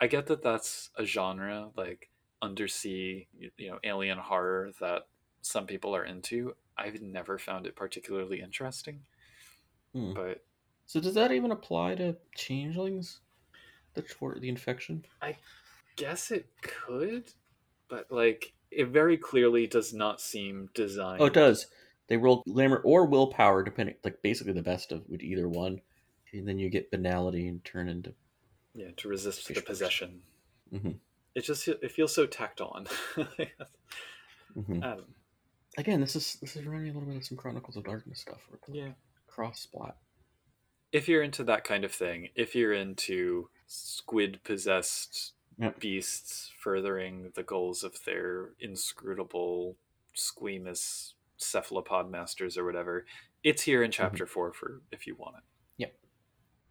I get that that's a genre like undersea, you, you know, alien horror that some people are into. I've never found it particularly interesting, Hmm. but So does that even apply to changelings? The the infection? I guess it could. But like, it very clearly does not seem designed. Oh, it does. They roll glamour or willpower, depending, like basically the best of with either one, and then you get banality and turn into. Yeah, to resist the possession. Mhm. It just it feels so tacked on. Mhm. Adam. [LAUGHS] Again, this is this is reminding me a little bit of some Chronicles of Darkness stuff. Yeah. cross splat. if you're into that kind of thing, if you're into squid possessed Yep. beasts furthering the goals of their inscrutable squeamous cephalopod masters or whatever, it's here in mm-hmm. chapter four for if you want it. Yep.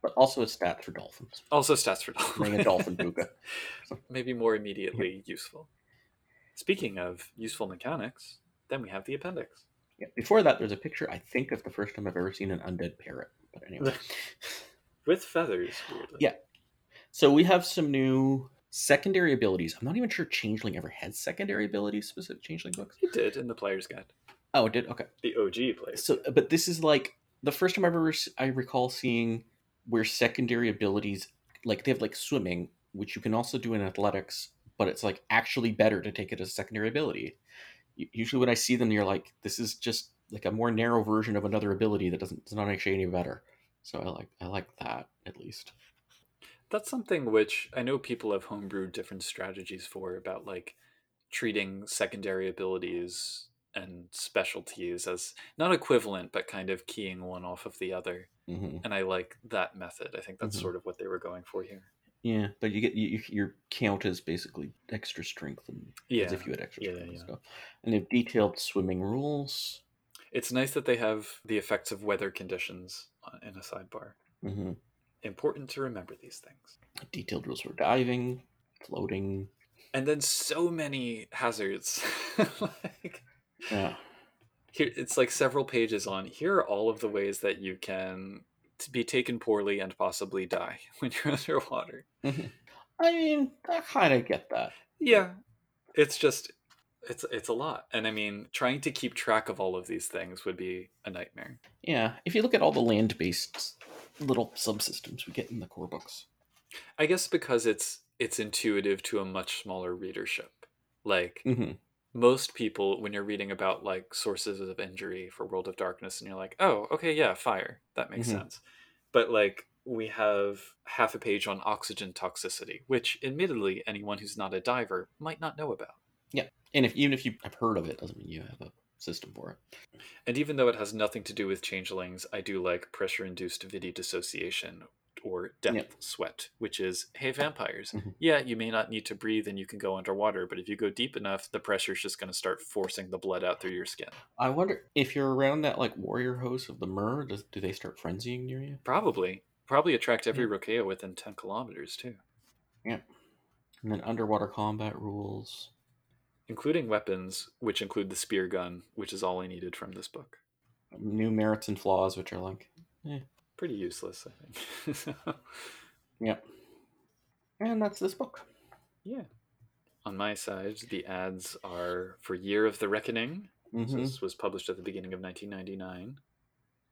But also a stat for dolphins. Also stats for dolphins. Bring a dolphin pooka. [LAUGHS] Maybe more immediately useful. Speaking of useful mechanics, then we have the appendix. Yeah. Before that, there's a picture. I think of the first time I've ever seen an undead parrot. But anyway. [LAUGHS] With feathers, weirdly. Yeah. So we have some new secondary abilities. I'm not even sure Changeling ever had secondary abilities, specific Changeling books. It did in the player's guide. Oh, it did. Okay. The OG player. So, but this is like the first time I ever I recall seeing where secondary abilities, like they have like swimming, which you can also do in athletics, but it's like actually better to take it as a secondary ability. Usually, when I see them, you're like, this is just like a more narrow version of another ability that doesn't, it's not actually any better. So I like, I like that at least. That's something which I know people have homebrewed different strategies for about like treating secondary abilities and specialties as not equivalent, but kind of keying one off of the other. hmm And I like that method. I think that's Mhm. sort of what they were going for here. Yeah, but you get you, you- your count is basically extra strength, and Yeah. as if you had extra Yeah, strength and yeah. stuff. And they have detailed swimming rules. It's nice that they have the effects of weather conditions uh, in a sidebar. hmm Important to remember these things. Detailed rules for diving, floating. And then so many hazards. [LAUGHS] like Yeah. here it's like several pages on here are all of the ways that you can be taken poorly and possibly die [LAUGHS] when you're underwater mm-hmm. I mean, I kind of get that. yeah it's just It's it's a lot, and I mean, trying to keep track of all of these things would be a nightmare. Yeah, if you look at all the land-based little subsystems we get in the core books. I guess because it's it's intuitive to a much smaller readership. Like Mm-hmm. most people, when you're reading about like sources of injury for World of Darkness, and you're like, oh, okay, yeah, fire, that makes Mhm. sense. But like we have half a page on oxygen toxicity, which admittedly anyone who's not a diver might not know about. Yeah, and if even if you have heard of it, doesn't mean you have a system for it. And even though it has nothing to do with changelings, I do like pressure induced vitae dissociation or depth Yeah. sweat, which is hey, vampires, Mhm. yeah, you may not need to breathe and you can go underwater, but if you go deep enough, the pressure is just going to start forcing the blood out through your skin. I wonder if you're around that like warrior host of the Mer, does, do they start frenzying near you? Probably. Probably attract every Rokea within 10 kilometers, too, Yeah. And then underwater combat rules. Including weapons, which include the spear gun, which is all I needed from this book. New merits and flaws, which are like, Pretty useless, I think. [LAUGHS] yep. And that's this book. yeah. On my side, the ads are for Year of the Reckoning, So Mhm. this was published at the beginning of 1999.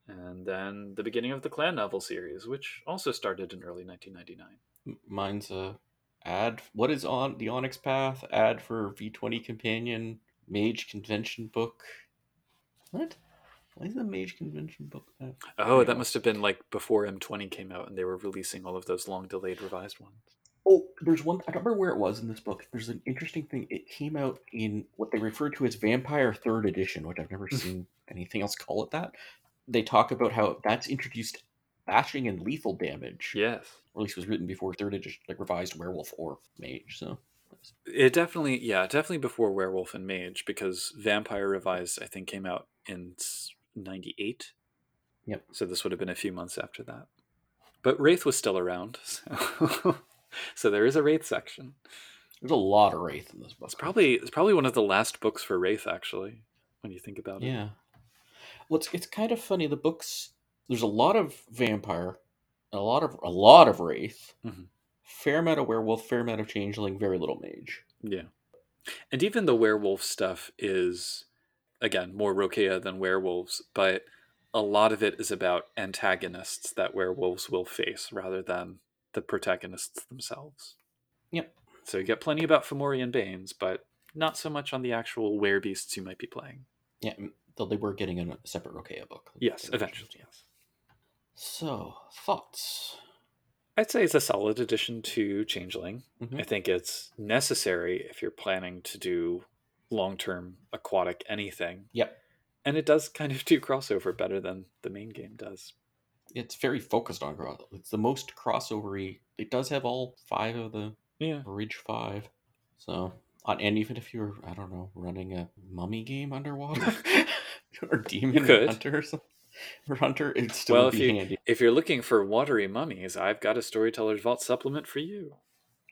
And then the beginning of the Clan novel series, which also started in early 1999. M- Mine's a ad. What is on the Onyx Path? Ad for V20 Companion Mage Convention book. What? Why is the Mage Convention book? That? Oh, that must have been like before M20 came out and they were releasing all of those long delayed revised ones. Oh, there's one. I don't remember where it was in this book. There's an interesting thing. It came out in what they refer to as Vampire Third Edition, which I've never [LAUGHS] seen anything else call it that. They talk about how that's introduced bashing and lethal damage. Yes. Or at least was written before Third Edition, like revised Werewolf or Mage. So It definitely, yeah, definitely before Werewolf and Mage because Vampire Revised, I think, came out in 98. Yep. So this would have been a few months after that. But Wraith was still around. [LAUGHS] So, so there is a Wraith section. there's a lot of Wraith in this book. It's probably it's probably one of the last books for Wraith, actually, when you think about it. Yeah. Well, it's, it's kind of funny. The books there's a lot of vampire, a lot of a lot of wraith, Mhm. fair amount of werewolf, fair amount of changeling, very little mage. Yeah. And even the werewolf stuff is, again, more Rokea than werewolves, but a lot of it is about antagonists that werewolves will face rather than the protagonists themselves. Yep. So you get plenty about Fomorian Banes, but not so much on the actual werebeasts you might be playing. Yeah, though they were getting a separate Rokea book. Yes, eventually, yes. So thoughts. I'd say it's a solid addition to Changeling. Mhm. I think it's necessary if you're planning to do long term aquatic anything. Yep. And it does kind of do crossover better than the main game does. It's very focused on cross. It's the most crossovery. It does have all five of the Yeah. Ridge Five. So, and even if you're, I don't know, running a mummy game underwater [LAUGHS] [LAUGHS] or demon hunter or something, [LAUGHS] hunter, it'd still Well, if be you handy. if you're looking for watery mummies, I've got a Storyteller's Vault supplement for you.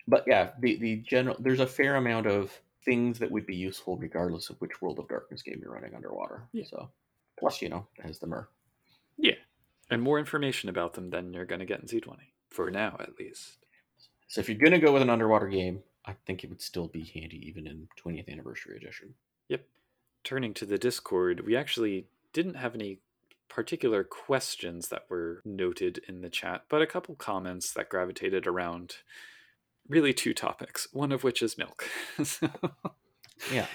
But yeah, the the general there's a fair amount of things that would be useful regardless of which World of Darkness game you're running underwater. Yeah. So, plus you know, has the mer. Yeah. And more information about them than you're going to get in C20 for now, at least. So if you're gonna go with an underwater game, I think it would still be handy even in 20th anniversary edition. Yep. Turning to the Discord, we actually didn't have any particular questions that were noted in the chat, but a couple comments that gravitated around really two topics, one of which is milk. [LAUGHS] So, Yeah.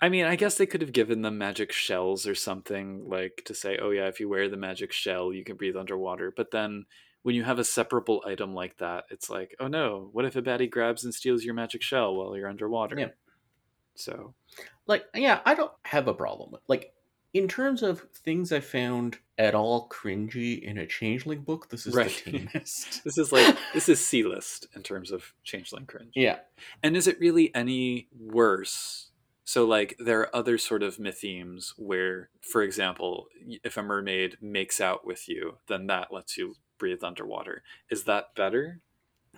I mean, I guess they could have given them magic shells or something like to say, oh, yeah, if you wear the magic shell, you can breathe underwater. But then when you have a separable item like that, it's like, oh no, what if a baddie grabs and steals your magic shell while you're underwater? Yeah. So, Like, yeah, I don't have a problem. with Like, in terms of things I found at all cringy in a changeling book, this is Right. the [LAUGHS] tamest. This is like [LAUGHS] this is C list in terms of changeling cringe. yeah. And is it really any worse? So like there are other sort of mythemes where, for example, if a mermaid makes out with you, then that lets you breathe underwater. Is that better?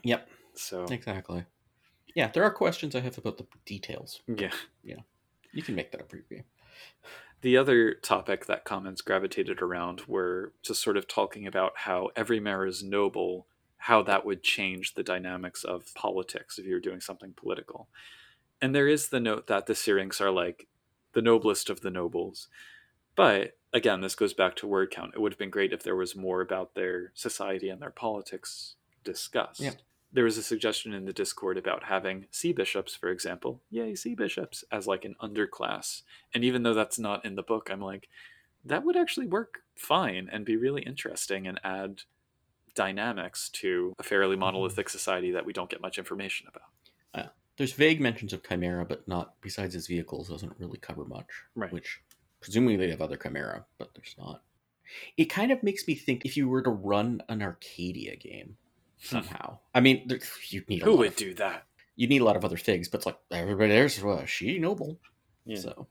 Yep. So Exactly. Yeah, there are questions I have about the details. Yeah. Yeah. You can make that a preview. The other topic that comments gravitated around were just sort of talking about how every mer is noble, how that would change the dynamics of politics if you were doing something political. And there is the note that the Syrinx are like the noblest of the nobles. But again, this goes back to word count. It would have been great if there was more about their society and their politics discussed. Yeah. There was a suggestion in the Discord about having sea bishops, for example. Yay, sea bishops, as like an underclass. And even though that's not in the book, I'm like, that would actually work fine and be really interesting and add dynamics to a fairly mm-hmm. monolithic society that we don't get much information about. Uh, there's vague mentions of Chimera, but not besides his vehicles doesn't really cover much. Right. Which presumably they have other Chimera, but there's not. It kind of makes me think if you were to run an Arcadia game somehow. I mean, there, you'd need a Who would of, do that? you'd need a lot of other things, but it's like everybody there's well, she noble. Yeah. So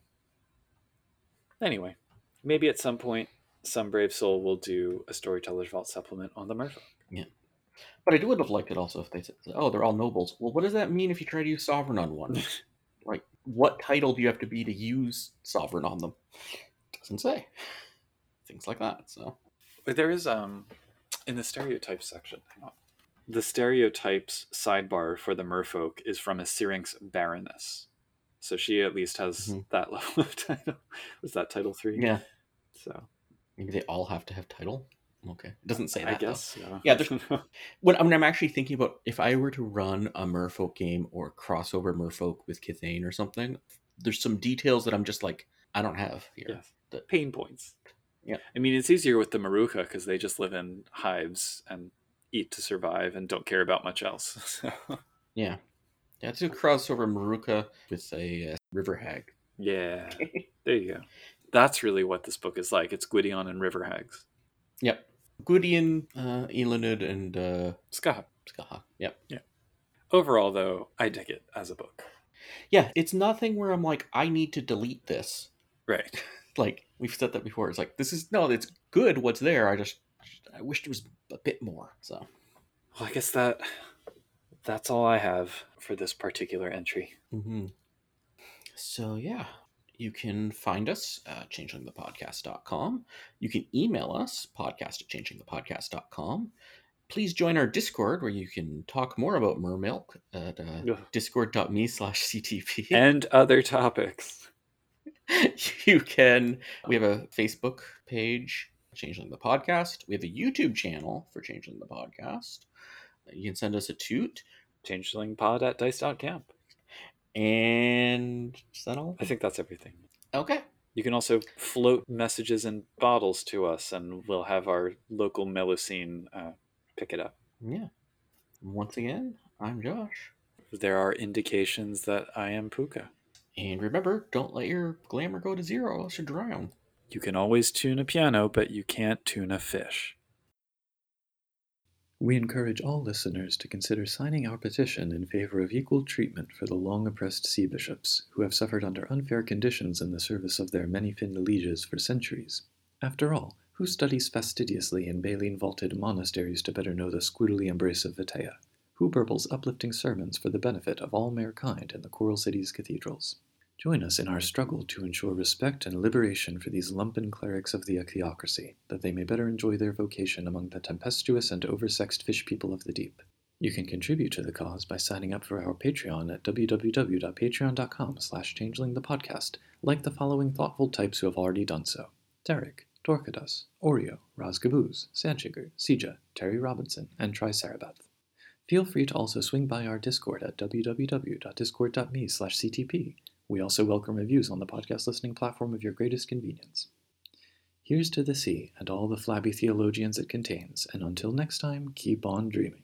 Anyway, maybe at some point, some brave soul will do a Storyteller's Vault supplement on the Merfolk. Yeah. But I do would have liked it also if they said, "Oh, they're all nobles." Well, what does that mean if you try to use sovereign on one? [LAUGHS] like, what title do you have to be to use sovereign on them? Doesn't say. Things like that. So there is um in the stereotype section. The stereotypes sidebar for the merfolk is from a Syrinx Baroness. So she at least has Mhm. that [LAUGHS] level of title. Was that title three? yeah, So maybe they all have to have title. Okay, it doesn't say that. I guess. Yeah, there's-. [LAUGHS] When, when I'm actually thinking about if I were to run a Merfolk game or crossover Merfolk with Kithain or something, there's some details that I'm just like I don't have here. yes. That- Pain points. Yeah. I mean, it's easier with the Murdhuacha because they just live in hives and eat to survive and don't care about much else. [LAUGHS] So, Yeah, yeah. It's a crossover Murdhuacha with a uh, river hag. yeah. [LAUGHS] There you go. That's really what this book is like. It's Gwydion and river hags. Yep. Gwydion, uh, Eiluned, and uh, Scott. Scathach. Yep. Overall, though, I dig it as a book. Yeah, it's nothing where I'm like, I need to delete this. Right. [LAUGHS] Like we've said that before. It's like this is no, it's good. What's there? I just, I wish there was a bit more. So Well, I guess that that's all I have for this particular entry. hmm So yeah, you can find us at changelingthepodcast.com. You can email us, podcast at changelingthepodcast.com. Please join our Discord where you can talk more about mermilk at uh, discord.me slash CTP. [LAUGHS] And other topics. you can, we have a Facebook page, Changeling the Podcast. We have a YouTube channel for Changeling the Podcast. You can send us a toot. Changelingpod at dice.camp. And is that all? I think that's everything. Okay. You can also float messages in bottles to us, and we'll have our local Melusine uh, pick it up. Yeah. Once again, I'm Josh. There are indications that I am Pooka. And remember, don't let your glamour go to zero, or else you drown. You can always tune a piano, but you can't tune a fish. We encourage all listeners to consider signing our petition in favor of equal treatment for the long oppressed sea bishops, who have suffered under unfair conditions in the service of their many finned lieges for centuries. After all, who studies fastidiously in baleen vaulted monasteries to better know the squirrely embrace of Vitea? Who burbles uplifting sermons for the benefit of all mankind in the Coral City's cathedrals? Join us in our struggle to ensure respect and liberation for these lumpen clerics of the theocracy, that they may better enjoy their vocation among the tempestuous and oversexed fish people of the deep. You can contribute to the cause by signing up for our Patreon at www.patreon.com slash changelingthepodcast, like the following thoughtful types who have already done so. Derek, Dorcados, Oreo, Razgabooz, Sanchiger, Sija, Terry Robinson, and Tricerabeth. Feel free to also swing by our Discord at www.discord.me slash ctp. We also welcome reviews on the podcast listening platform of your greatest convenience. Here's to the sea and all the flabby theologians it contains, and until next time, keep on dreaming.